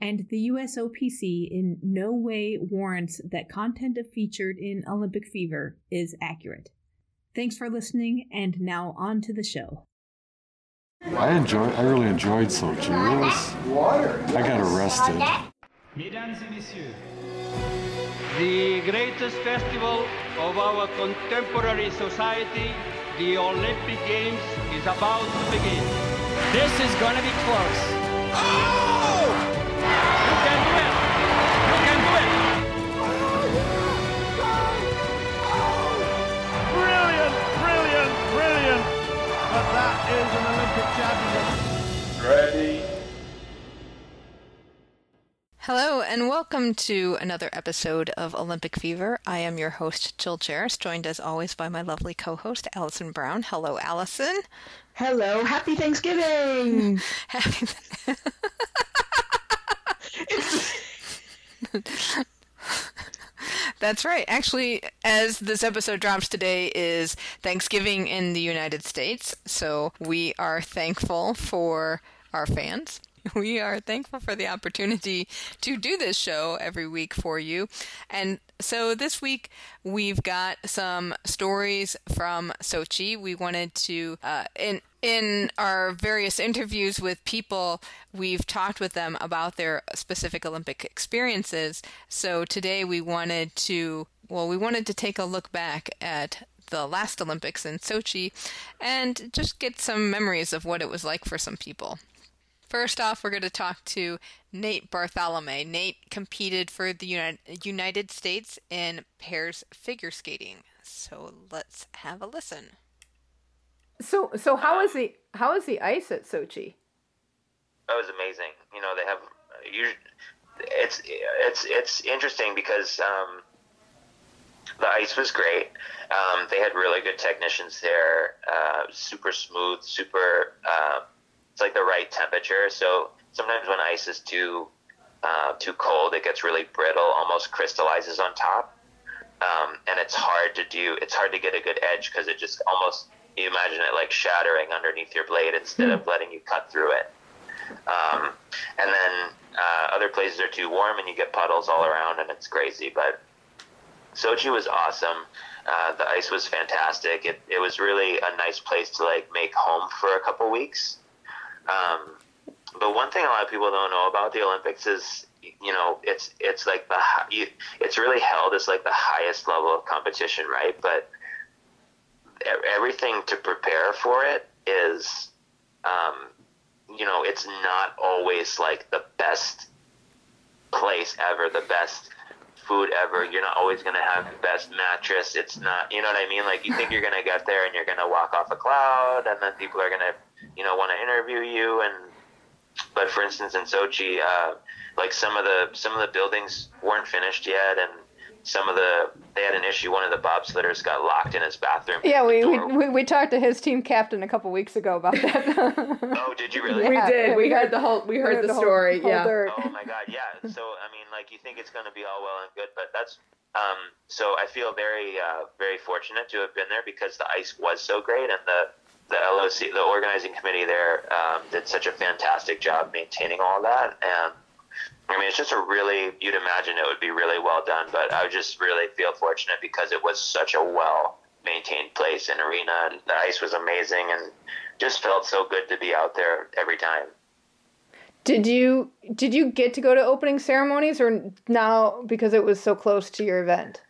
and the USOPC in no way warrants that content featured in Olympic Fever is accurate. Thanks for listening, and now on to the show. I enjoy. I really enjoyed Sochi. It was, I got arrested. Mesdames et messieurs, the greatest festival of our contemporary society, the Olympic Games, is about to begin. This is going to be close. Oh! You can do it! You can do it! Brilliant, brilliant, brilliant. But that is an Olympic championship. Ready. Hello, and welcome to another episode of Olympic Fever. I am your host, Jill Jaracz, joined as always by my lovely co host, Allison Brown. Hello, Allison. Hello, happy Thanksgiving! Happy. That's right. Actually, as this episode drops today is Thanksgiving in the United States, so we are thankful for our fans. We are thankful for the opportunity to do this show every week for you. And so this week we've got some stories from Sochi. We wanted to, uh, in our various interviews with people, we've talked with them about their specific Olympic experiences. So today we wanted to, well, we wanted to take a look back at the last Olympics in Sochi and just get some memories of what it was like for some people. First off, we're going to talk to Nate Bartholomay. Nate competed for the United States in pairs figure skating. So let's have a listen. So, so how is the how is the ice at Sochi? That was amazing. You know, they have you. It's it's it's interesting because um, the ice was great. Um, they had really good technicians there. Uh, super smooth, super. Uh, it's like the right temperature. So sometimes when ice is too uh, too cold, it gets really brittle, almost crystallizes on top, um, and it's hard to do. It's hard to get a good edge because it just almost you imagine it like shattering underneath your blade instead of letting you cut through it. Um, and then uh, other places are too warm and you get puddles all around and it's crazy. But Sochi was awesome. Uh, the ice was fantastic. It, it was really a nice place to like make home for a couple weeks. Um, but one thing a lot of people don't know about the Olympics is, you know, it's it's like the you, it's really held as like the highest level of competition, right? But everything to prepare for it is, um, you know, it's not always like the best place ever, the best food ever. You're not always going to have the best mattress. It's not, you know what I mean? Like you think you're going to get there and you're going to walk off a cloud and then people are going to, you know, want to interview you. And, but for instance, in Sochi, uh, like some of the, some of the buildings weren't finished yet. And, some of the they had an issue. One of the bobsledders got locked in his bathroom. Yeah, we, we, we, we talked to his team captain a couple weeks ago about that. oh, did you really? Yeah, we did. We, we heard the whole. We heard, the, the, story. Whole, yeah. Whole oh my god. Yeah. So I mean, like you think it's going to be all well and good, but that's. Um, so I feel very, uh, very fortunate to have been there because the ice was so great and the the LOC, the organizing committee there, um, did such a fantastic job maintaining all that and I mean, it's just a really, you'd imagine it would be really well done, but I just really feel fortunate because it was such a well maintained place and arena. And the ice was amazing and just felt so good to be out there every time. Did you did you get to go to opening ceremonies or now because it was so close to your event?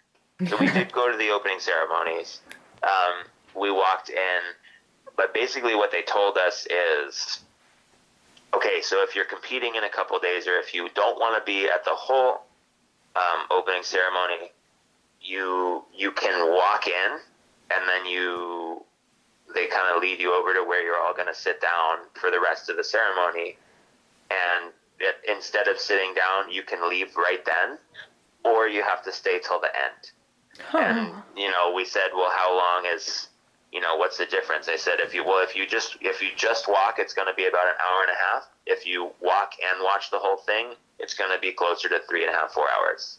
So we did go to the opening ceremonies. Um, we walked in, but basically what they told us is, okay, so if you're competing in a couple days, or if you don't want to be at the whole um, opening ceremony, you you can walk in, and then you they kind of lead you over to where you're all going to sit down for the rest of the ceremony, and it, instead of sitting down, you can leave right then, or you have to stay till the end. Huh. And you know, we said, well, how long is you know what's the difference? They said if you well if you just if you just walk, it's going to be about an hour and a half. If you walk and watch the whole thing, it's going to be closer to three and a half four hours.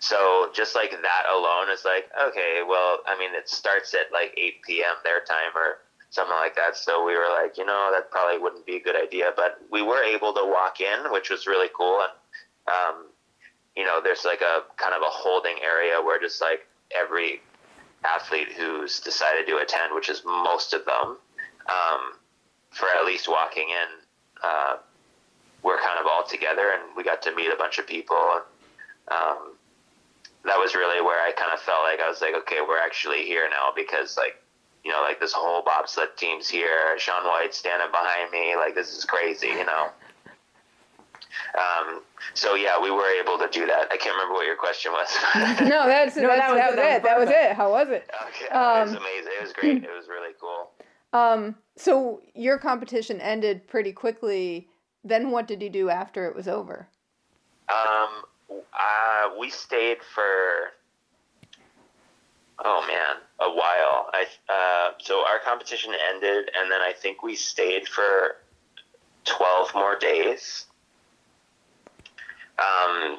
So just like that alone is like okay, well, I mean, it starts at like 8 p.m. their time or something like that. So we were like, you know, that probably wouldn't be a good idea. But we were able to walk in, which was really cool. And um, you know, there's like a kind of a holding area where just like every athlete who's decided to attend, which is most of them, um, for at least walking in, uh, we're kind of all together and we got to meet a bunch of people. Um, that was really where I kind of felt like I was like, okay, we're actually here now because like, you know, like this whole bobsled team's here. Shaun White standing behind me. Like this is crazy, you know. Um, so yeah, we were able to do that. I can't remember what your question was. no, that's, No, that's that was that it, was that it. was That was it. How was it? okay, it was Um, amazing. It was great. It was really cool. Um, so your competition ended pretty quickly. Then what did you do after it was over? Um, uh, we stayed for oh man, a while. I uh, so our competition ended, and then I think we stayed for twelve more days. Um,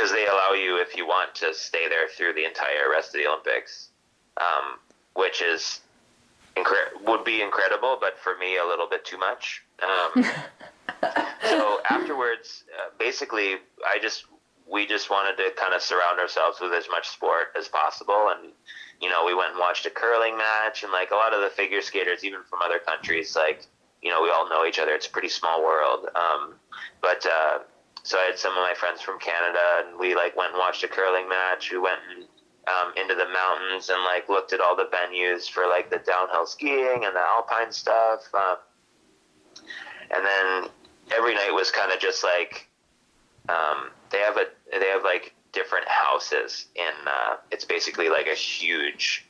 because they allow you if you want to stay there through the entire rest of the Olympics, um, which is incre- would be incredible, but for me a little bit too much. Um, so afterwards, uh, basically, I just we just wanted to kind of surround ourselves with as much sport as possible, and you know, we went and watched a curling match, and like a lot of the figure skaters, even from other countries, like you know, we all know each other. It's a pretty small world, um, but. Uh, so I had some of my friends from Canada, and we like went and watched a curling match. We went um, into the mountains and like looked at all the venues for like the downhill skiing and the alpine stuff. Um, and then every night was kind of just like um, they have a they have like different houses in. Uh, it's basically like a huge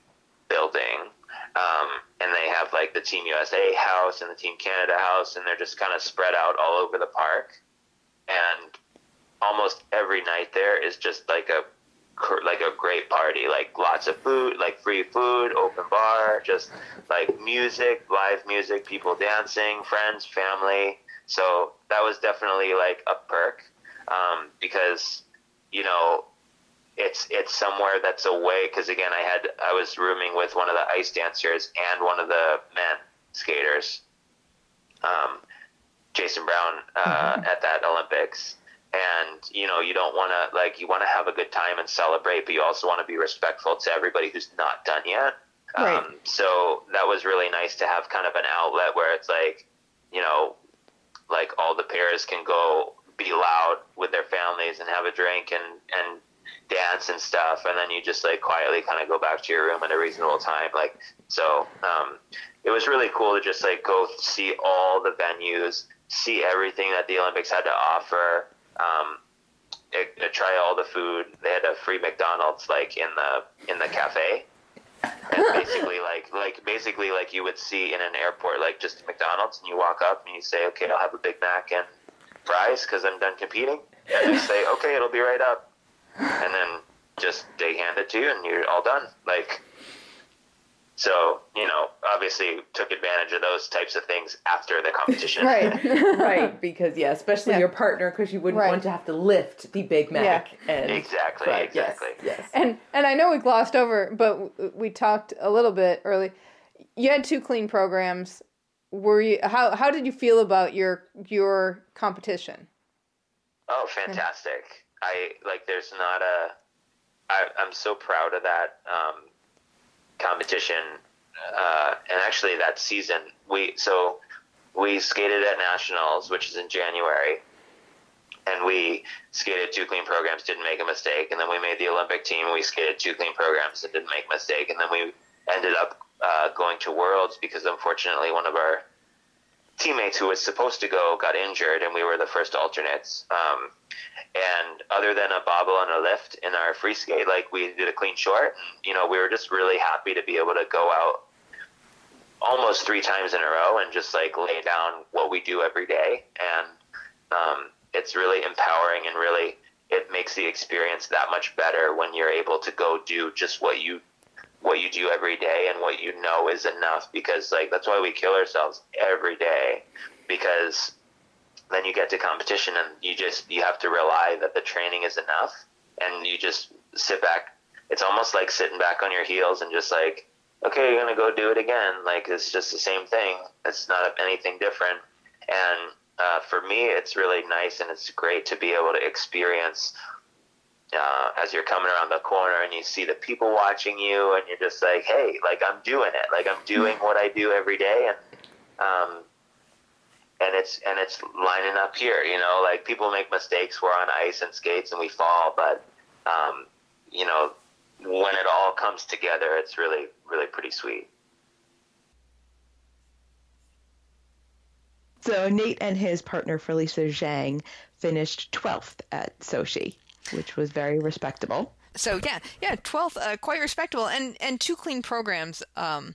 building. Um, and they have like the Team USA house and the Team Canada house, and they're just kind of spread out all over the park and almost every night there is just like a like a great party like lots of food like free food open bar just like music live music people dancing friends family. So that was definitely like a perk um, because you know it's it's somewhere that's away because again i had i was rooming with one of the ice dancers and one of the men skaters. Um, Jason Brown uh, at that Olympics. And you know, you don't want to like you want to have a good time and celebrate, but you also want to be respectful to everybody who's not done yet. Right. Um, so that was really nice to have kind of an outlet where it's like, you know, like all the pairs can go be loud with their families and have a drink and and dance and stuff, and then you just like quietly kind of go back to your room at a reasonable time. Like so, um, it was really cool to just like go see all the venues, see everything that the Olympics had to offer. Um, it, it, try all the food. They had a free McDonald's like in the in the cafe. And basically, like like basically like you would see in an airport, like just McDonald's, and you walk up and you say, "Okay, I'll have a Big Mac and fries because I'm done competing." And they say, "Okay, it'll be right up," and then just they hand it to you, and you're all done. Like so, you know, obviously took advantage of those types of things after the competition. right. right, because yeah, especially Yeah. your partner, because you wouldn't Right. want to have to lift the Big Mac. And Exactly, Right, yes, exactly. Yes. And and I know we glossed over, but we talked a little bit early. You had two clean programs. Were you how how did you feel about your your competition? Oh, fantastic! I like. There's not a. I, I'm so proud of that um, competition, uh, and actually that season we so we skated at nationals, which is in January, and we skated two clean programs, didn't make a mistake, and then we made the Olympic team. And We skated two clean programs and didn't make a mistake, and then we ended up uh, going to Worlds because unfortunately one of our teammates who was supposed to go got injured, and we were the first alternates. Um, and other than a bobble and a lift in our free skate, like we did a clean short, you know, we were just really happy to be able to go out almost three times in a row and just like lay down what we do every day. And um, it's really empowering and really it makes the experience that much better when you're able to go do just what you what you do every day and what you know is enough because like that's why we kill ourselves every day because then you get to competition and you just you have to rely that the training is enough and you just sit back. It's almost like sitting back on your heels and just like okay you're gonna go do it again. Like it's just the same thing. It's not anything different. And uh, for me it's really nice and it's great to be able to experience uh, as you're coming around the corner and you see the people watching you and you're just like hey like i'm doing it. Like i'm doing what i do every day and um, and it's and it's lining up here you know? Like people make mistakes. We're on ice and skates and we fall but um, you know when it all comes together it's really really pretty sweet. So nate and his partner Felicia zhang finished 12th at sochi which was very respectable. So yeah, yeah, twelfth, uh, quite respectable, and and two clean programs. Um,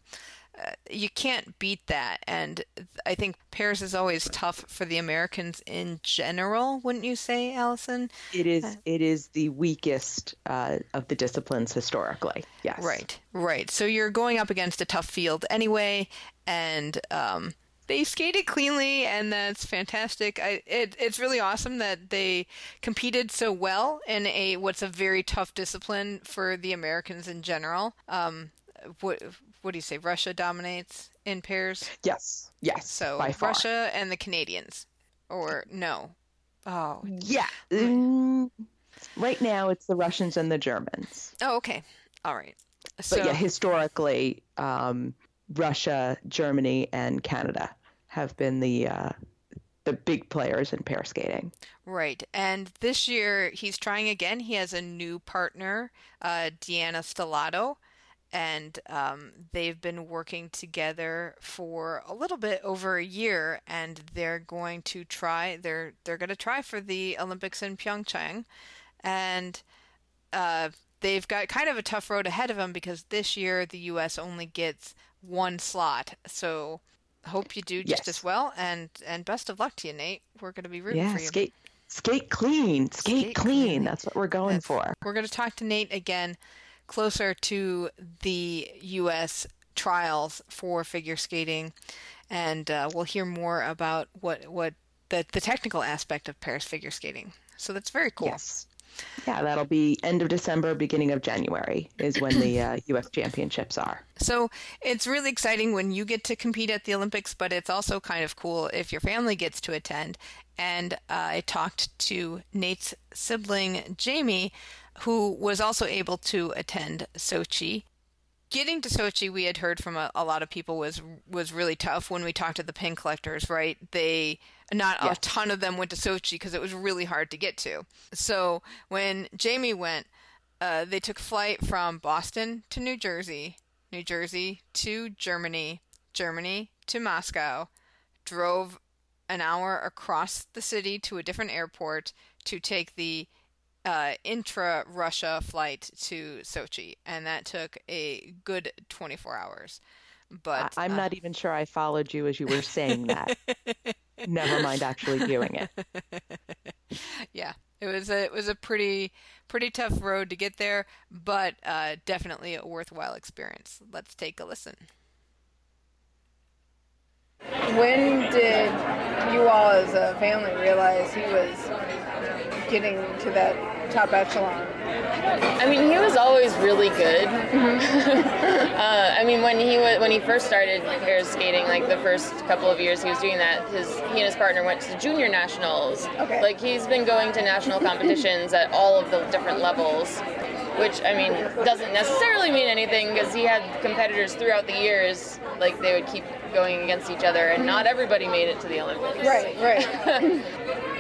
uh, you can't beat that, and I think pairs is always tough for the Americans in general. Wouldn't you say, Allison? It is. Uh, it is the weakest uh, of the disciplines historically. Yes. Right. Right. So you're going up against a tough field anyway, and um, they skated cleanly, and that's fantastic. I, it, it's really awesome that they competed so well in a what's a very tough discipline for the Americans in general. Um, what what do you say? Russia dominates in pairs. Yes, yes. So Russia and the Canadians, or no? Oh, yeah. Mm, right now, it's the Russians and the Germans. Oh, okay. All right. So, but yeah, historically, um, Russia, Germany, and Canada have been the uh, the big players in pair skating. Right, and this year he's trying again. He has a new partner, uh, Deanna Stellato, and um, they've been working together for a little bit over a year, and they're going to try. They're they're going to try for the Olympics in Pyeongchang, and. Uh, they've got kind of a tough road ahead of them because this year the U.S. only gets one slot. So hope you do just yes. as well, and and best of luck to you, Nate. We're going to be rooting yeah, for you. Skate, skate clean, skate, skate clean. clean. That's what we're going That's, for. We're going to talk to Nate again closer to the U.S. trials for figure skating, and uh, we'll hear more about what what the the technical aspect of pairs figure skating. So that's very cool. Yes. Yeah, that'll be end of December, beginning of January is when the uh, U.S. Championships are. So it's really exciting when you get to compete at the Olympics, but it's also kind of cool if your family gets to attend. And uh, I talked to Nate's sibling, Jamie, who was also able to attend Sochi getting to Sochi, we had heard from a, a, lot of people was was really tough. When we talked to the pin collectors, right? They not a ton of them went to Sochi because it was really hard to get to. So when Jamie went, uh, they took flight from Boston to New Jersey, New Jersey to Germany, Germany to Moscow, drove an hour across the city to a different airport to take the uh, intra Russia flight to Sochi, and that took a good 24 hours. But I'm uh, not even sure I followed you as you were saying that. Never mind actually doing it. yeah, it was a it was a pretty pretty tough road to get there, but uh, definitely a worthwhile experience. Let's take a listen. When did you all as a family realize he was getting to that top echelon? I mean, he was always really good. uh, I mean, when he was when he first started pair skating, like the first couple of years he was doing that, his he and his partner went to junior nationals. Okay. Like he's been going to national competitions at all of the different levels. Which I mean doesn't necessarily mean anything because he had competitors throughout the years. Like they would keep going against each other, and not everybody made it to the Olympics. Right, right.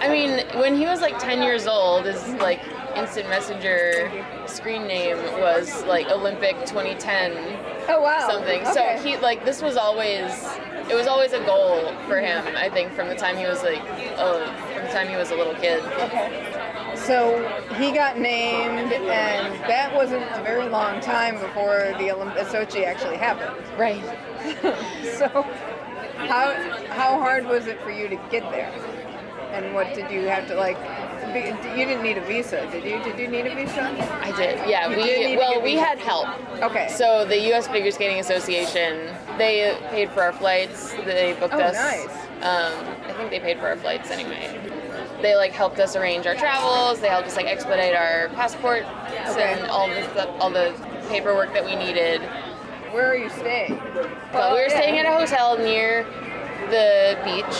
I mean, when he was like 10 years old, his like instant messenger screen name was like Olympic 2010 Oh wow. something. Okay. So he like this was always it was always a goal for him. I think from the time he was like uh, from the time he was a little kid. Okay. So he got named, and that wasn't a very long time before the Olymp- Sochi actually happened. Right. so, how how hard was it for you to get there? And what did you have to like? be- You didn't need a visa, did you? Did you need a visa? I did. Yeah, You we did well we had help. Okay. So the U.S. Figure Skating Association they paid for our flights. They booked Oh, us. nice. Um, I think they paid for our flights anyway. They like helped us arrange our travels. They helped us like expedite our passports Okay. and all the stuff, all the paperwork that we needed. Where are you staying? But we were yeah. staying at a hotel near the beach,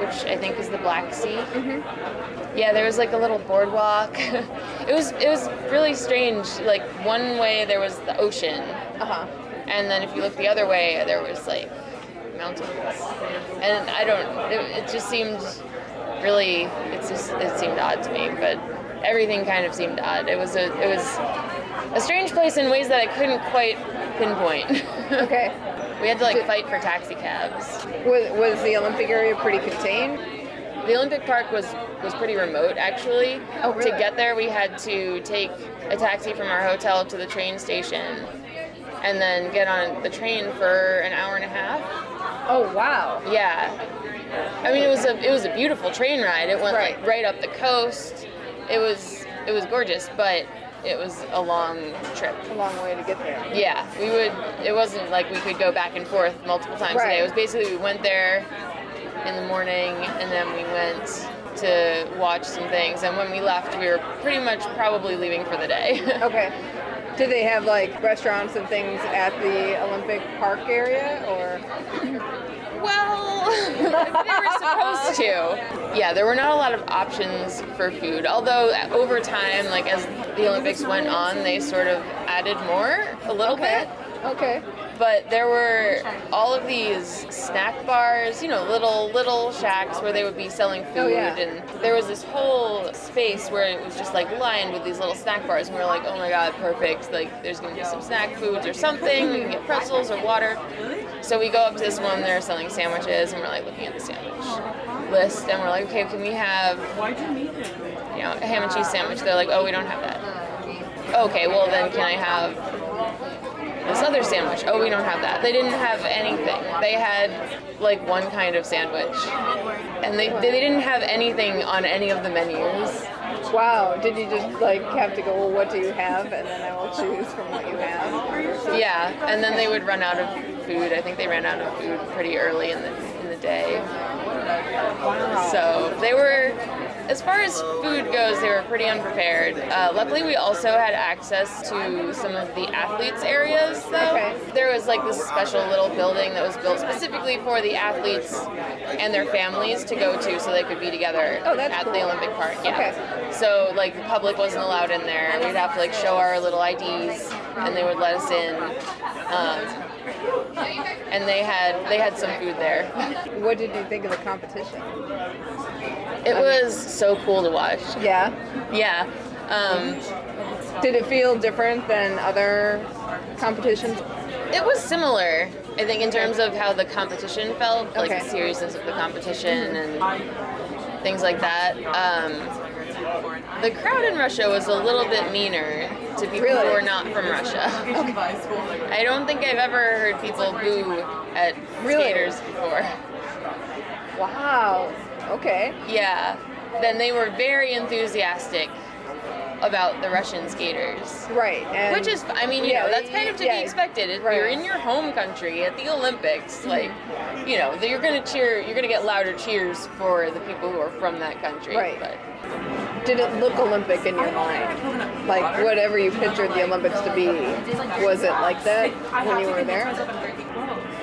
which I think is the Black Sea. Mm-hmm. Yeah, there was like a little boardwalk. it was it was really strange. Like one way there was the ocean, Uh huh. and then if you look the other way, there was like mountains. And I don't. It, it just seemed really. It's just it seemed odd to me, but everything kind of seemed odd. It was a it was a strange place in ways that I couldn't quite pinpoint. Okay. We had to like fight for taxi cabs. Was, was the Olympic area pretty contained? The Olympic Park was was pretty remote actually. Oh, really? To get there, we had to take a taxi from our hotel to the train station, and then get on the train for an hour and a half. Oh wow. Yeah. I mean, it was a it was a beautiful train ride. It went Right. like right up the coast. It was it was gorgeous, but it was a long trip. A long way to get there. Yeah, we would. It wasn't like we could go back and forth multiple times a day. It was basically we went there in the morning, and then we went to watch some things. And when we left, we were pretty much probably leaving for the day. Okay. Did they have like restaurants and things at the Olympic Park area, or? Well, they were supposed to. Yeah, there were not a lot of options for food. Although over time, like as the Olympics went on, they sort of added more a little Okay. bit. Okay. But there were all of these snack bars, you know, little little shacks where they would be selling food, Oh, yeah. and there was this whole space where it was just like lined with these little snack bars, and we were like, oh my god, perfect! Like, there's gonna be some snack foods or something. We can get pretzels or water. So we go up to this one, they're selling sandwiches, and we're like looking at the sandwich list, and we're like, okay, can we have, you know, a ham and cheese sandwich? They're like, oh, we don't have that. Okay, well then can I have this other sandwich. Oh, we don't have that. They didn't have anything. They had like one kind of sandwich, and they they didn't have anything on any of the menus. Wow. Did you just like have to go? Well, what do you have? And then I will choose from what you have. Yeah, and then they would run out of food. I think they ran out of food pretty early in the in the day. So they were, as far as food goes, they were pretty unprepared. Uh, luckily, we also had access to some of the athletes' areas, though. Okay. There was like this special little building that was built specifically for the athletes and their families to go to so they could be together Oh, at cool. the Olympic Park. Yeah. Okay. So like the public wasn't allowed in there. We'd have to like show our little IDs, and they would let us in. Um, and they had they had some food there. What did you think of the competition? It was so cool to watch. Yeah. Yeah. Um, Did it feel different than other competitions? it was similar, I think, in terms of how the competition felt, like Okay. the seriousness of the competition and things like that. Um, the crowd in Russia was a little bit meaner to people Really? who were not from Russia. Okay. I don't think I've ever heard people boo at Really? skaters before. Wow. Okay. Yeah. Then they were very enthusiastic about the Russian skaters. Right. And Which is, I mean, you Yeah, know, that's kind of to yeah, be expected. If right. you're in your home country at the Olympics, mm-hmm. like, you know, you're gonna cheer, you're gonna get louder cheers for the people who are from that country. Right. But did it look Olympic in your mind? Like whatever you pictured the Olympics to be, was it like that when you were there?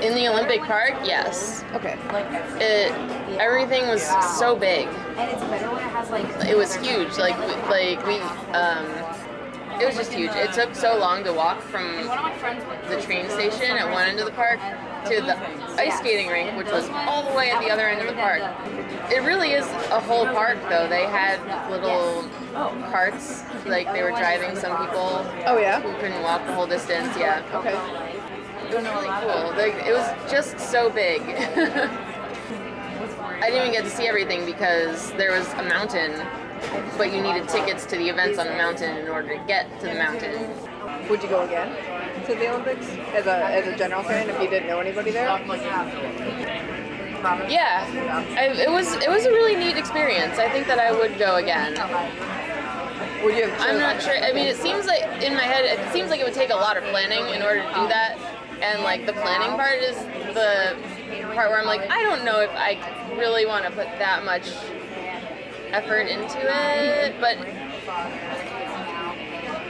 In the Olympic Park, yes. Okay. It everything was so big. And it's better when it has like. It was huge. Like we- like we um it was just huge. It took so long to walk from the train station at one end of the park to the ice skating rink, which was all the way at the other end of the park. It really is a whole park, though. They had little carts, like they were driving some people. Oh, yeah? Who couldn't walk the whole distance. Yeah. Okay. It was really cool. Like it was just so big. I didn't even get to see everything because there was a mountain, but you needed tickets to the events on the mountain in order to get to the mountain. Would you go again to the Olympics as a as a general fan if you didn't know anybody there? Yeah, I, it was it was a really neat experience. I think that I would go again. Would you? Have I'm not sure. I mean, it seems like in my head, it seems like it would take a lot of planning in order to do that, and like the planning part is the part where I'm like, I don't know if I really want to put that much effort into it, but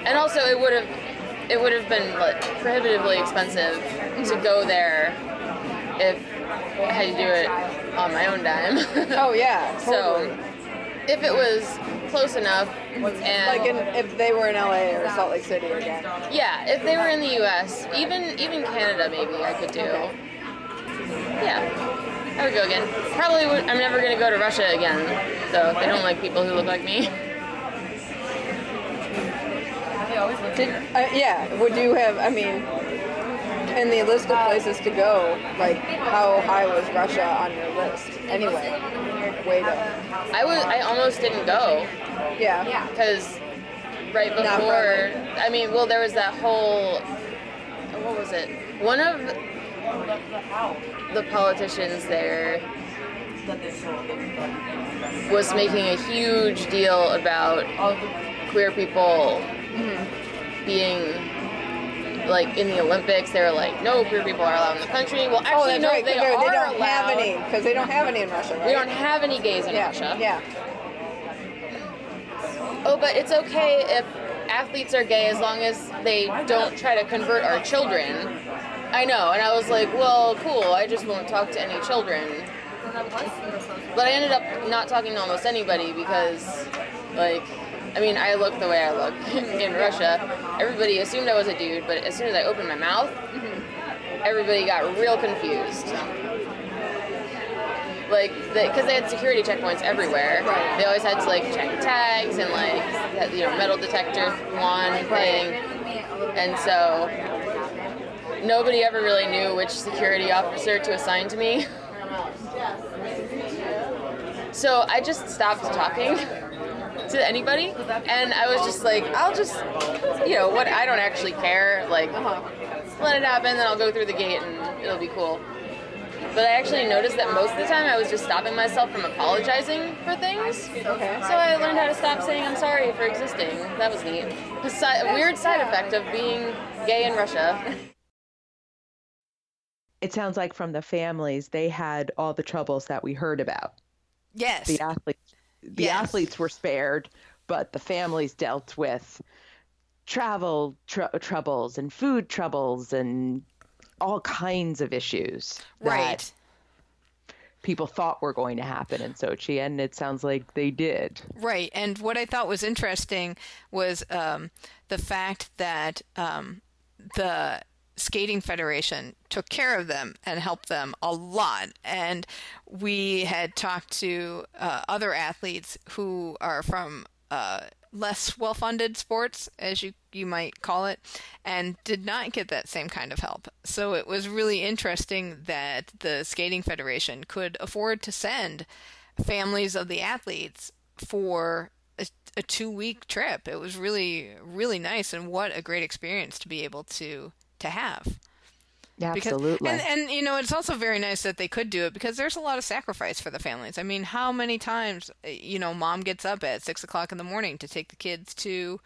and also it would have it would have been like, prohibitively expensive to go there if I had to do it on my own dime. Oh yeah. so if it was close enough and Like in, if they were in LA or Salt Lake City again. yeah, if they were in the U.S., even even Canada, maybe I could do. Yeah, I would go again. Probably would. I'm never gonna go to Russia again, though. They don't like people who look like me. Did, uh, yeah. Would you have? I mean, in the list of places to go, like how high was Russia on your list? Anyway, way to. I was. I almost didn't go Yeah. because right before. I mean, well, there was that whole. What was it? One of the politicians there was making a huge deal about queer people mm-hmm. being like in the Olympics. They were like, no queer people are allowed in the country. Well, oh, actually, oh, no, right. they they're- they don't have any because they don't have any in Russia, right? We don't have any gays in yeah. Russia. Yeah. Oh, but it's okay if athletes are gay as long as they don't try to convert our children. I know, and I was like, well, cool. I just won't talk to any children. But I ended up not talking to almost anybody because, like, I mean, I look the way I look in Russia. Everybody assumed I was a dude, but as soon as I opened my mouth, everybody got real confused. Like, because they had security checkpoints everywhere. Right. They always had to like check tags and like, that, you know, metal detector one thing, and so nobody ever really knew which security officer to assign to me. So I just stopped talking to anybody, and I was just like, I'll just, you know, what? I don't actually care. Like, uh-huh. let it happen, then I'll go through the gate, and it'll be cool. But I actually noticed that most of the time I was just stopping myself from apologizing for things. Okay. So I learned how to stop saying I'm sorry for existing. That was neat. A, si- weird side effect of being gay in Russia. It sounds like from the families they had all the troubles that we heard about. Yes. The athletes the Yes. athletes were spared, but the families dealt with travel tr- troubles and food troubles and all kinds of issues that Right. people thought were going to happen in Sochi, and it sounds like they did. Right. And what I thought was interesting was um, the fact that um, the Skating Federation took care of them and helped them a lot. And we had talked to uh, other athletes who are from uh, less well funded sports, as you, you might call it, and did not get that same kind of help. So it was really interesting that the Skating Federation could afford to send families of the athletes for a, a two week trip. It was really, really nice, and what a great experience to be able to to have. Yeah, Because- absolutely. and, and you know, it's also very nice that they could do it because there's a lot of sacrifice for the families. I mean, how many times, uh, you know, mom gets up at six o'clock in the morning to take the kids to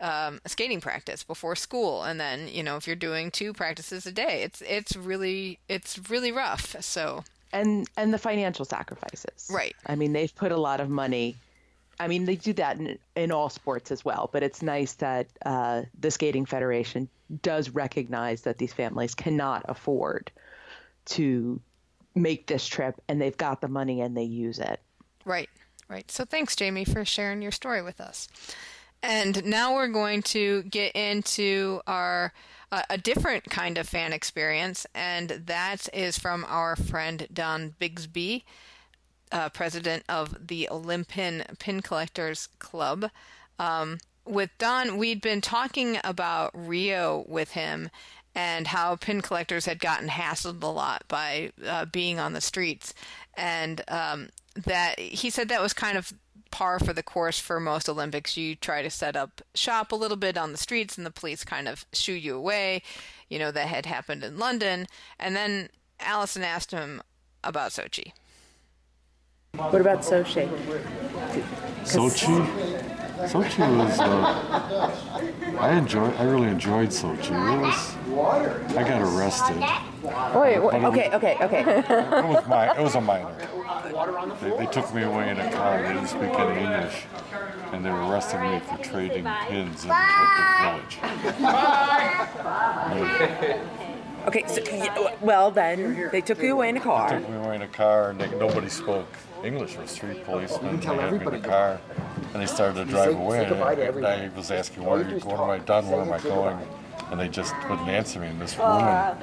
um, a skating practice before school, and then you know, if you're doing two practices a day, it's it's really it's really rough. So and and the financial sacrifices. Right. I mean, they've put a lot of money I mean, they do that in, in all sports as well, but it's nice that uh, the Skating Federation does recognize that these families cannot afford to make this trip and they've got the money and they use it. Right, right. So thanks, Jamie, for sharing your story with us. And now we're going to get into our a different kind of fan experience, and that is from our friend Don Bigsby, uh, president of the Olympian Pin Collectors Club. Um, with Don, we'd been talking about Rio with him and how pin collectors had gotten hassled a lot by uh, being on the streets, and um, that he said that was kind of par for the course for most Olympics. You try to set up shop a little bit on the streets, and the police kind of shoo you away. You know that had happened in London, and then Allison asked him about Sochi. What about Sochi? Sochi. Sochi was. Uh, I enjoy. I really enjoyed Sochi. It was. I got arrested. Wait. wait okay. Okay. Okay. it was my. It was a minor. They, they, took me away in a car. They didn't speak any English, and they were arresting me for trading pins in the village. okay. So, well, then they took you away in a car. They took me away in a car, and they, nobody spoke English. There was three policemen. They had me in the car, and they started to drive away. And I was asking, "Where are you? What am I done? Where am I going?" and they just wouldn't answer me. And this woman, uh,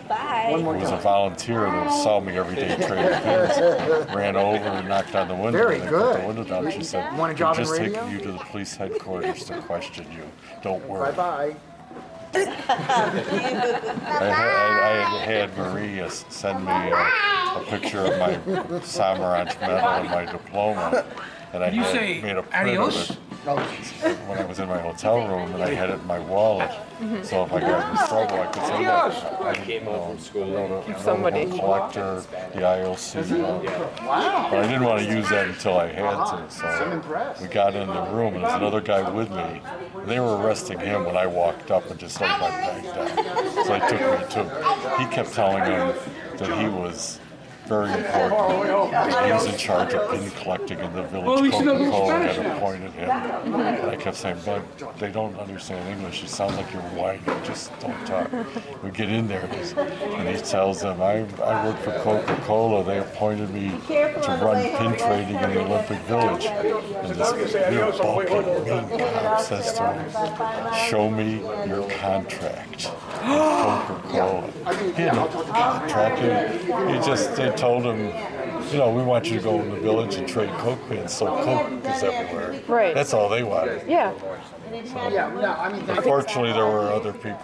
who was a volunteer that saw me every day trading pins, ran over and knocked on the window. Very and good. Put the window down. She said, Want a job "We're just taking you to the police headquarters to question you. Don't worry." Bye bye. I, I, I had Maria send me a, a picture of my Samaranch medal and my diploma, and I you had say made a print adios? of it when I was in my hotel room, and I had it in my wallet. So if I got in trouble, I could say, "Look, I came home from school. Somebody. collector, the IOC." But I didn't want to use that until I had to. So we got in the room, and there's another guy with me. And they were arresting him when I walked up and just laid my bag down. So I took me too. He kept telling him that he was very important. He was in charge of pin collecting in the village. Coca-Cola had appointed him. And I kept saying, but they don't understand English. It sounds like you're whining. Just don't talk. We get in there, and he tells them, I, I work for Coca-Cola. They appointed me to run pin trading in the Olympic Village. And this real bulky, mean cop says to him, show me your contract. Coca-Cola. He had no contract. He, he just, they told him, you know, we want you to go in the village and trade Coke pins, so Coke is everywhere. Right. That's all they wanted. Yeah. Yeah, I mean, Unfortunately, there were other people.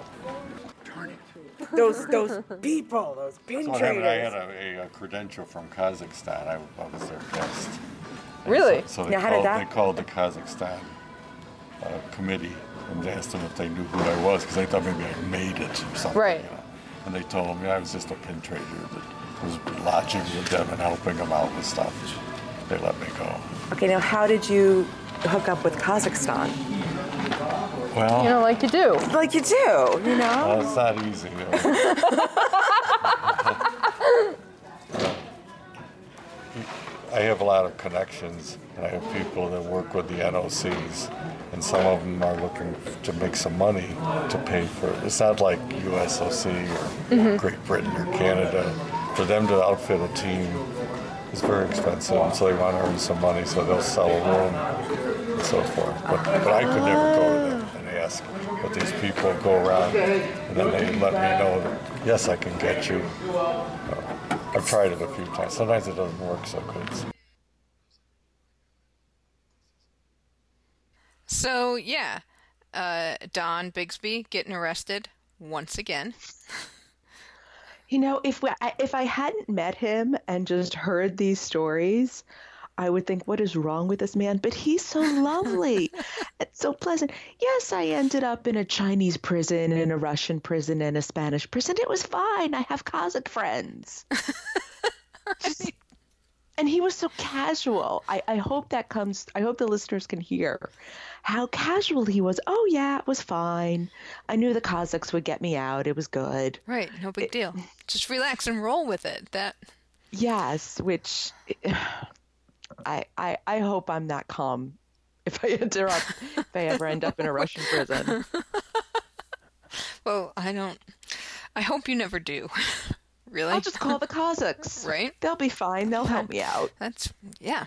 Those those people, those pin So what happened, I had a, a, a credential from Kazakhstan. I, I was their guest. Really? So they, Now, how did called, that- they called the Kazakhstan uh, committee and asked them if they knew who I was because they thought maybe I made it or something. Right. You know? And they told me I was just a pin trader that was lodging with them and helping them out with stuff. They let me go. Okay, now how did you hook up with Kazakhstan? Well, You know, like you do. Like you do, you know? well, it's not easy. though. I have a lot of connections, and I have people that work with the NOCs, and some of them are looking to make some money to pay for it. It's not like USOC or Mhm. Great Britain or Canada. For them to outfit a team is very expensive, so they want to earn some money, so they'll sell a room and so forth. But, but I could never go to them and ask. But these people go around, and then they let me know that, yes, I can get you. Uh, I've tried it a few times. Sometimes it doesn't work so good. So yeah, uh, Don Bigsby getting arrested once again. You know, if we, I- if I hadn't met him and just heard these stories, I would think, what is wrong with this man? But he's so lovely and so pleasant. Yes, I ended up in a Chinese prison, in a Russian prison, and a Spanish prison. It was fine. I have Kazakh friends. and he was so casual. I, I hope that comes, I hope the listeners can hear how casual he was. Oh, yeah, it was fine. I knew the Kazakhs would get me out. It was good. Right, no big deal. Just relax and roll with it. That Yes, which I, I I hope I'm that calm if I enter up, if I ever end up in a Russian prison. Well, I don't. I hope you never do. really? I'll just call the Kazakhs. Right? They'll be fine. They'll help me out. That's yeah.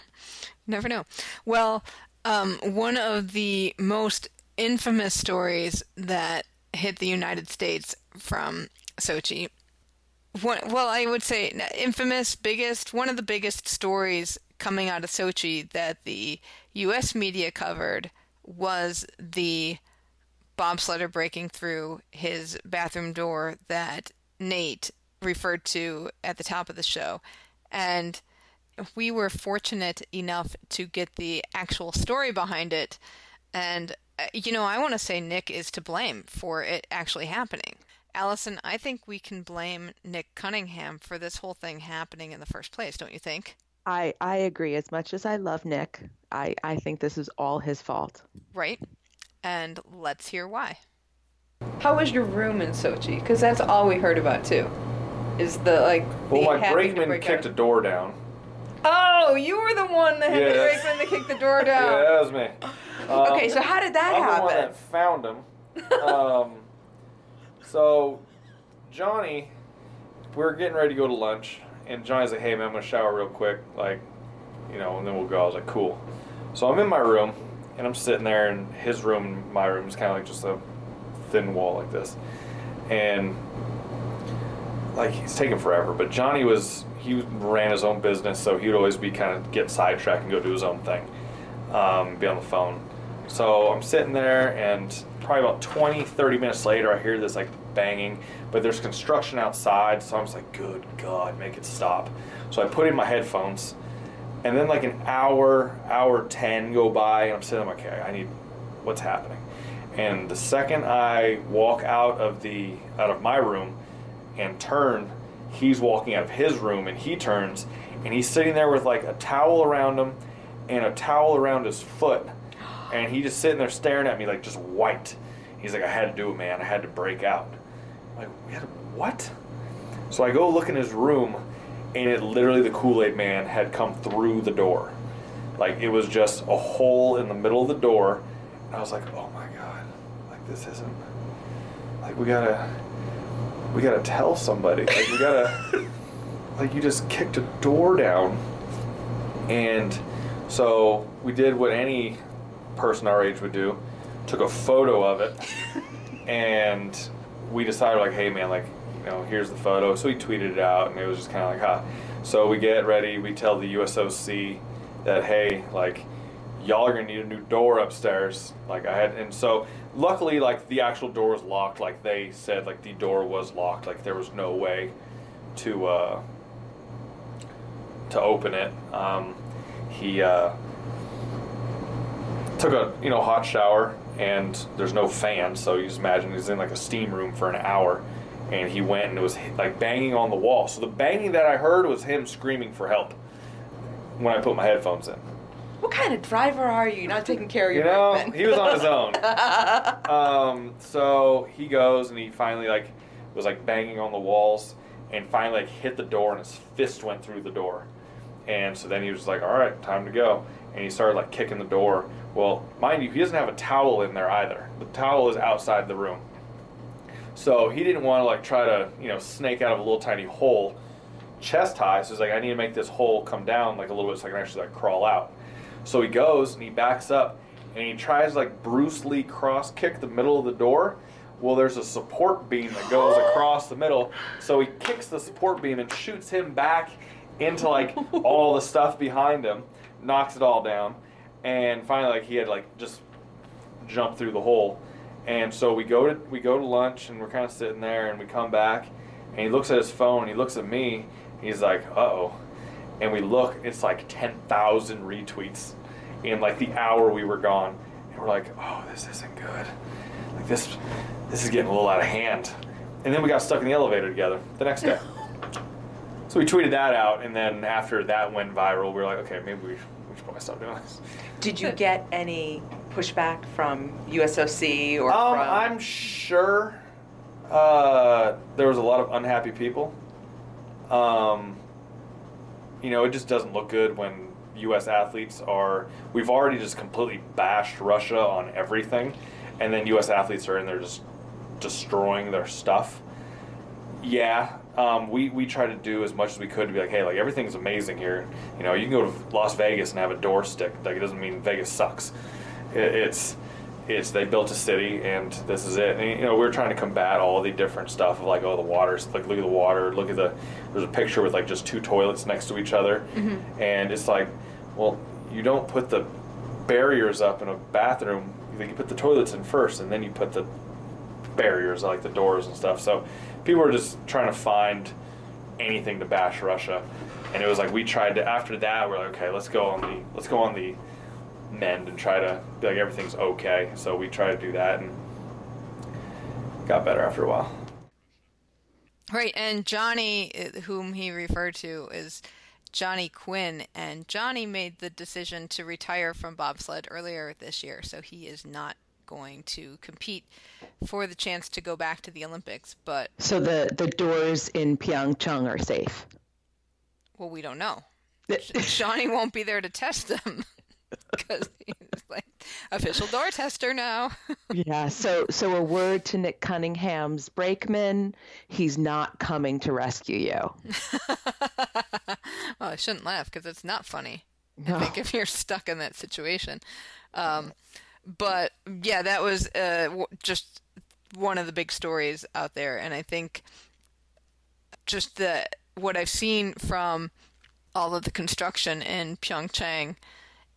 Never know. Well, um, one of the most infamous stories that hit the United States from Sochi. One, well, I would say infamous, biggest, one of the biggest stories coming out of Sochi that the U.S. media covered was the bobsledder breaking through his bathroom door that Nate referred to at the top of the show. And we were fortunate enough to get the actual story behind it. And, uh, you know, I want to say Nick is to blame for it actually happening. Allison, I think we can blame Nick Cunningham for this whole thing happening in the first place, don't you think? I, I agree. As much as I love Nick, I, I think this is all his fault. Right. And let's hear why. How was your room in Sochi? Because that's all we heard about too. Is the like. Well, the my brakeman break kicked out. a door down. Oh, you were the one that had the that's- brakeman that kicked the door down. Yeah, that was me. Okay, Um, so how did that I'm the one happen? that found him. um, so Johnny, we are getting ready to go to lunch, and Johnny's like, "Hey man, I'm gonna shower real quick, like, you know, and then we'll go." I was like, "Cool." So I'm in my room, and I'm sitting there, and his room, and my room is kind of like just a thin wall like this, and like he's taking forever. But Johnny was he ran his own business, so he would always be kind of get sidetracked and go do his own thing, um, be on the phone. So I'm sitting there, and probably about 20, 30 minutes later, I hear this like banging, but there's construction outside, so I'm just like, good God, make it stop. So I put in my headphones, and then like an hour, hour 10 go by, and I'm sitting I'm like, okay, I need, what's happening? And the second I walk out of the out of my room and turn, he's walking out of his room and he turns and he's sitting there with like a towel around him and a towel around his foot. And he just sitting there staring at me like just white. He's like, I had to do it, man. I had to break out. I'm like, we had to, what? So I go look in his room and it literally the Kool-Aid man had come through the door. Like it was just a hole in the middle of the door. And I was like, oh my God, like this isn't, like we gotta, we gotta tell somebody. Like we gotta, like you just kicked a door down. And so we did what any person our age would do, took a photo of it, and we decided like, hey man, like, you know, here's the photo. So we tweeted it out, and it was just kind of like, huh. So we get ready. We tell the USOC that hey, like, y'all are gonna need a new door upstairs. Like I had, and so luckily, like the actual door was locked. Like they said, like the door was locked. Like there was no way to uh, to open it. Um, he uh, took a you know hot shower, and there's no fan, so you just imagine he's in like a steam room for an hour. And he went and it was like banging on the wall. So the banging that I heard was him screaming for help when I put my headphones in. What kind of driver are you? Not taking care of your You know, he was on his own. um, so he goes and he finally like was like banging on the walls and finally like hit the door and his fist went through the door. And so then he was like, "All right, time to go." And he started like kicking the door. Well, mind you, he doesn't have a towel in there either. The towel is outside the room. So he didn't want to like try to you know snake out of a little tiny hole, chest high. So he's like, "I need to make this hole come down like a little bit so I can actually like crawl out." So he goes and he backs up and he tries like Bruce Lee cross kick the middle of the door. Well, there's a support beam that goes across the middle. So he kicks the support beam and shoots him back into like all the stuff behind him, knocks it all down, and finally like he had like just jump through the hole. And so we go to we go to lunch and we're kind of sitting there and we come back and he looks at his phone and he looks at me. He's like, "Uh oh." And we look, it's like 10,000 retweets in like the hour we were gone. And we're like, oh, this isn't good. Like this, this is getting a little out of hand. And then we got stuck in the elevator together the next day. so we tweeted that out, and then after that went viral, we were like, okay, maybe we, we should probably stop doing this. Did you get any pushback from USOC or Um, from? I'm sure uh, there was a lot of unhappy people. Um, you know, it just doesn't look good when U.S. athletes are. We've already just completely bashed Russia on everything, and then U.S. athletes are in there just destroying their stuff. Yeah, um, we we try to do as much as we could to be like, hey, like everything's amazing here. You know, you can go to Las Vegas and have a door stick. Like it doesn't mean Vegas sucks. It, it's it's they built a city and this is it. And, you know, we're trying to combat all the different stuff of like, oh, the water's like, look at the water, look at the. There's a picture with like just two toilets next to each other, Mm-hmm. and it's like, well, you don't put the barriers up in a bathroom. You put the toilets in first, and then you put the barriers like the doors and stuff. So people are just trying to find anything to bash Russia. And it was like we tried to after that we're like okay let's go on the let's go on the mend and try to be like everything's okay. So we tried to do that and got better after a while. Right, and Johnny, uh, whom he referred to, is Johnny Quinn, and Johnny made the decision to retire from bobsled earlier this year, so he is not going to compete for the chance to go back to the Olympics. But So the the doors in Pyeongchang are safe. well, we don't know. Johnny won't be there to test them because he's like official door tester now. yeah. So so a word to Nick Cunningham's brakeman, he's not coming to rescue you. well, I shouldn't laugh because it's not funny. No. I think if you're stuck in that situation. Um, but yeah, that was uh, w- just one of the big stories out there, and I think just the what I've seen from all of the construction in Pyeongchang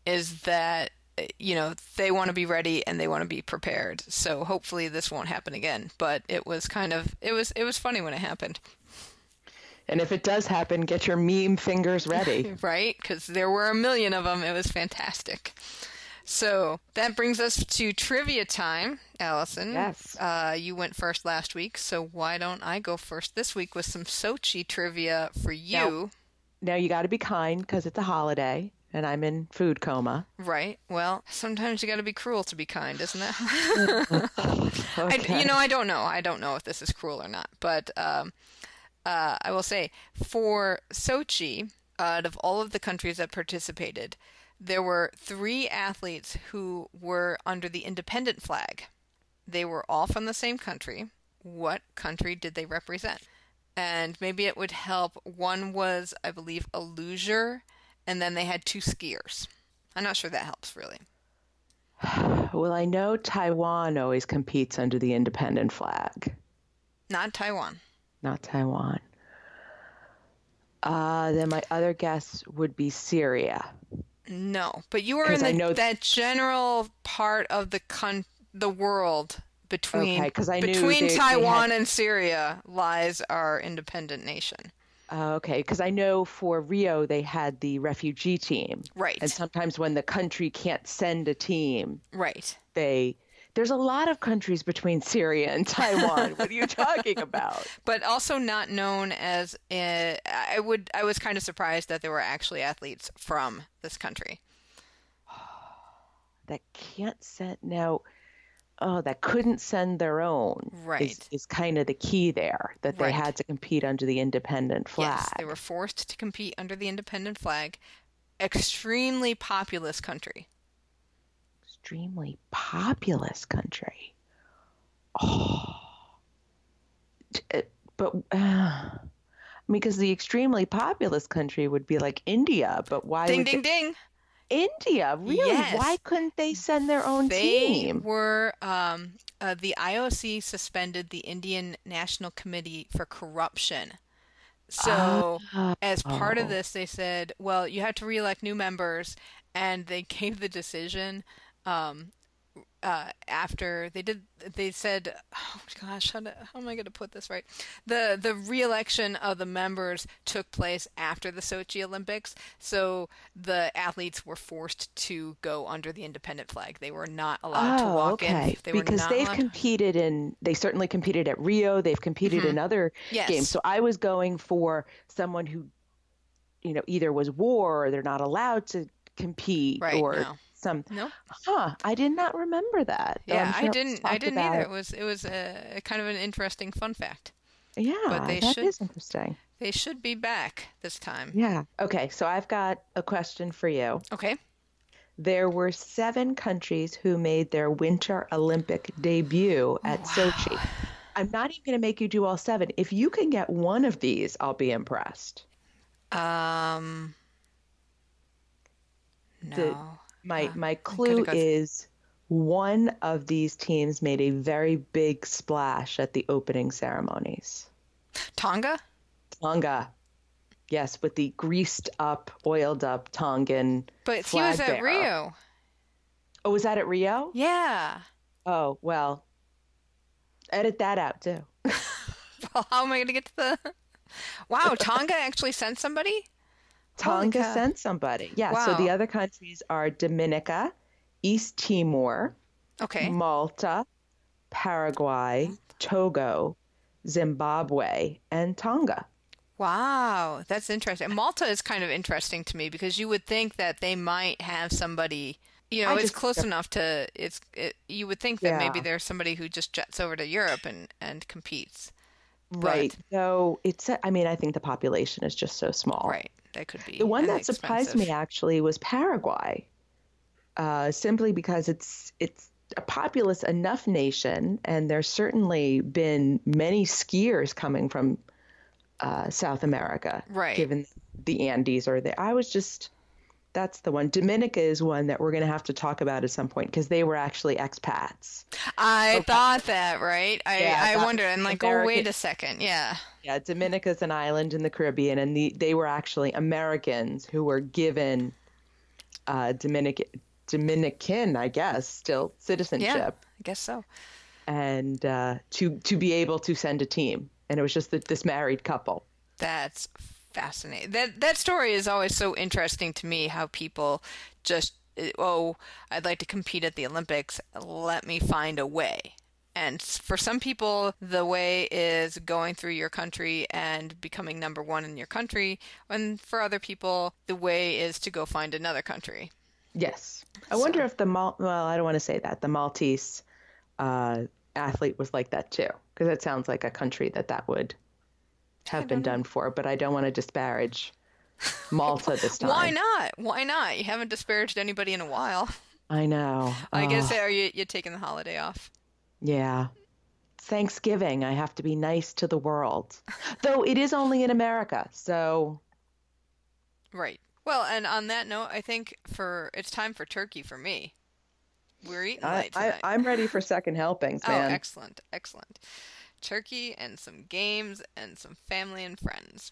is that you know they want to be ready and they want to be prepared. So hopefully this won't happen again. But it was kind of it was it was funny when it happened. And if it does happen, get your meme fingers ready. right? Because there were a million of them. It was fantastic. So that brings us to trivia time, Allison. Yes. Uh, you went first last week, so why don't I go first this week with some Sochi trivia for you? Now you got to be kind because it's a holiday and I'm in food coma. Right. Well, sometimes you got to be cruel to be kind, isn't it? I, you know, I don't know. I don't know if this is cruel or not, but um, uh, I will say for Sochi, out of all of the countries that participated, there were three athletes who were under the independent flag. They were all from the same country. What country did they represent? And maybe it would help. One was, I believe, a luger, and then they had two skiers. I'm not sure that helps really. Well, I know Taiwan always competes under the independent flag, Not Taiwan. not Taiwan. Uh, then my other guess would be Syria. No, but you were in the, know- that general part of the con- the world between Okay, between they- they Taiwan had- and Syria lies our independent nation. Uh, okay, because I know for Rio they had the refugee team. Right. And sometimes when the country can't send a team, Right. they there's a lot of countries between Syria and Taiwan. what are you talking about? But also not known as uh, I would I was kind of surprised that there were actually athletes from this country. That can't send now. Oh, that couldn't send their own. Right. Is, is kind of the key there that they had to compete under the independent flag. Yes, they were forced to compete under the independent flag. Extremely populous country. Extremely populous country. Oh. Uh, But uh, because the extremely populous country would be like India, but why? Ding ding they- ding. India, really? Yes. Why couldn't they send their own they team? They were um, uh, the IOC suspended the Indian National Committee for corruption. So, as part of Oh. this, they said, "Well, you have to reelect new members," and they gave the decision um, uh, after they did. They said, "Oh gosh, how, do, how am I going to put this right?" the The reelection of the members took place after the Sochi Olympics, so the athletes were forced to go under the independent flag. They were not allowed to Oh, walk okay. in. They were because not they've allowed- competed in, they certainly competed at Rio. They've competed in Mhm. other Yes. games. So I was going for someone who, you know, either was war or they're not allowed to compete Right, or no. Some. No. Huh. I did not remember that. Yeah, I'm sure I didn't. I didn't either. It was it was a kind of an interesting fun fact. Yeah, but they that should is interesting. they should be back this time. Yeah. Okay, so I've got a question for you. Okay. There were seven countries who made their Winter Olympic debut at Sochi. I'm not even going to make you do all seven. If you can get one of these, I'll be impressed. Um. No. The- my Uh, my clue is one of these teams made a very big splash at the opening ceremonies. Tonga. Tonga. Yes, with the greased up, oiled up Tongan. But he was at bearer. Rio. Oh, was that at Rio? Yeah. Oh, well. Edit that out too. Well, how am I going to get to the? Wow, Tonga actually sent somebody. Tonga sent somebody. Yeah, so the other countries are Dominica, East Timor, Okay. Malta, Paraguay, Togo, Zimbabwe, and Tonga. Wow, that's interesting. Malta is kind of interesting to me because you would think that they might have somebody. You know, I it's close enough to it's. It, you would think that maybe there's somebody who just jets over to Europe and and competes. Right. So it's, I mean, I think the population is just so small. Right. That could be The one that surprised me actually was Paraguay, uh, simply because it's it's a populous enough nation, and there's certainly been many skiers coming from uh, South America, Right. Given the Andes or there. I was just that's the one. Dominica is one that we're going to have to talk about at some point because they were actually expats. I thought that, right? I Yeah, I wondered. I'm like, oh, wait a second. Yeah. Yeah, Dominica's an island in the Caribbean, and the, they were actually Americans who were given uh, Dominican, Dominican, I guess, still citizenship, Yeah. I guess so. and uh, to to be able to send a team. And it was just that this married couple. That's fascinating. That that story is always so interesting to me. How people just oh, I'd like to compete at the Olympics. Let me find a way. And for some people, the way is going through your country and becoming number one in your country. And for other people, the way is to go find another country. Yes, I wonder if the Mal- well, I don't want to say that the Maltese uh, athlete was like that too, because that sounds like a country that that would have been done for. But I don't want to disparage Malta this time. Why not? Why not? You haven't disparaged anybody in a while. I know. I guess Ugh. are you you taking the holiday off? Yeah. Thanksgiving, I have to be nice to the world. Though it is only in America, so Right. Well, and on that note, I think for it's time for turkey for me. We're eating I, I. I'm ready for second helpings, oh, man. excellent, excellent. Turkey and some games and some family and friends.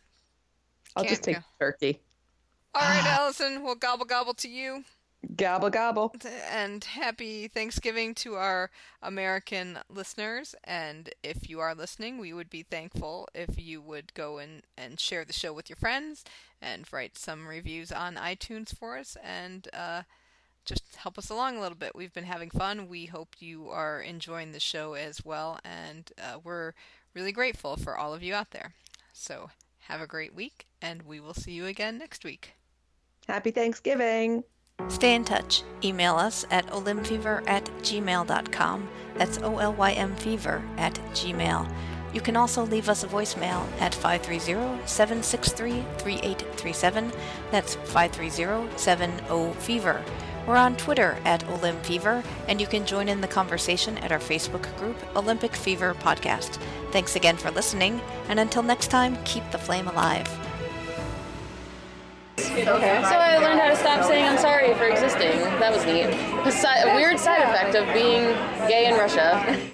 I'll Can't just take go- turkey. All right, Allison, we'll gobble gobble to you. Gobble gobble. And happy Thanksgiving to our American listeners. And if you are listening, we would be thankful if you would go and, and share the show with your friends and write some reviews on iTunes for us and uh, just help us along a little bit. We've been having fun. We hope you are enjoying the show as well. And uh, we're really grateful for all of you out there. So have a great week, and we will see you again next week. Happy Thanksgiving. Stay in touch. Email us at olymfever at gmail.com. That's O L Y M fever at gmail. You can also leave us a voicemail at 530 763 3837. That's 530 70 fever. We're on Twitter at Olymp Fever, and you can join in the conversation at our Facebook group, Olympic Fever Podcast. Thanks again for listening, and until next time, keep the flame alive. Okay. So I learned how to stop saying I'm sorry for existing. That was neat. A, si- a weird side effect of being gay in Russia.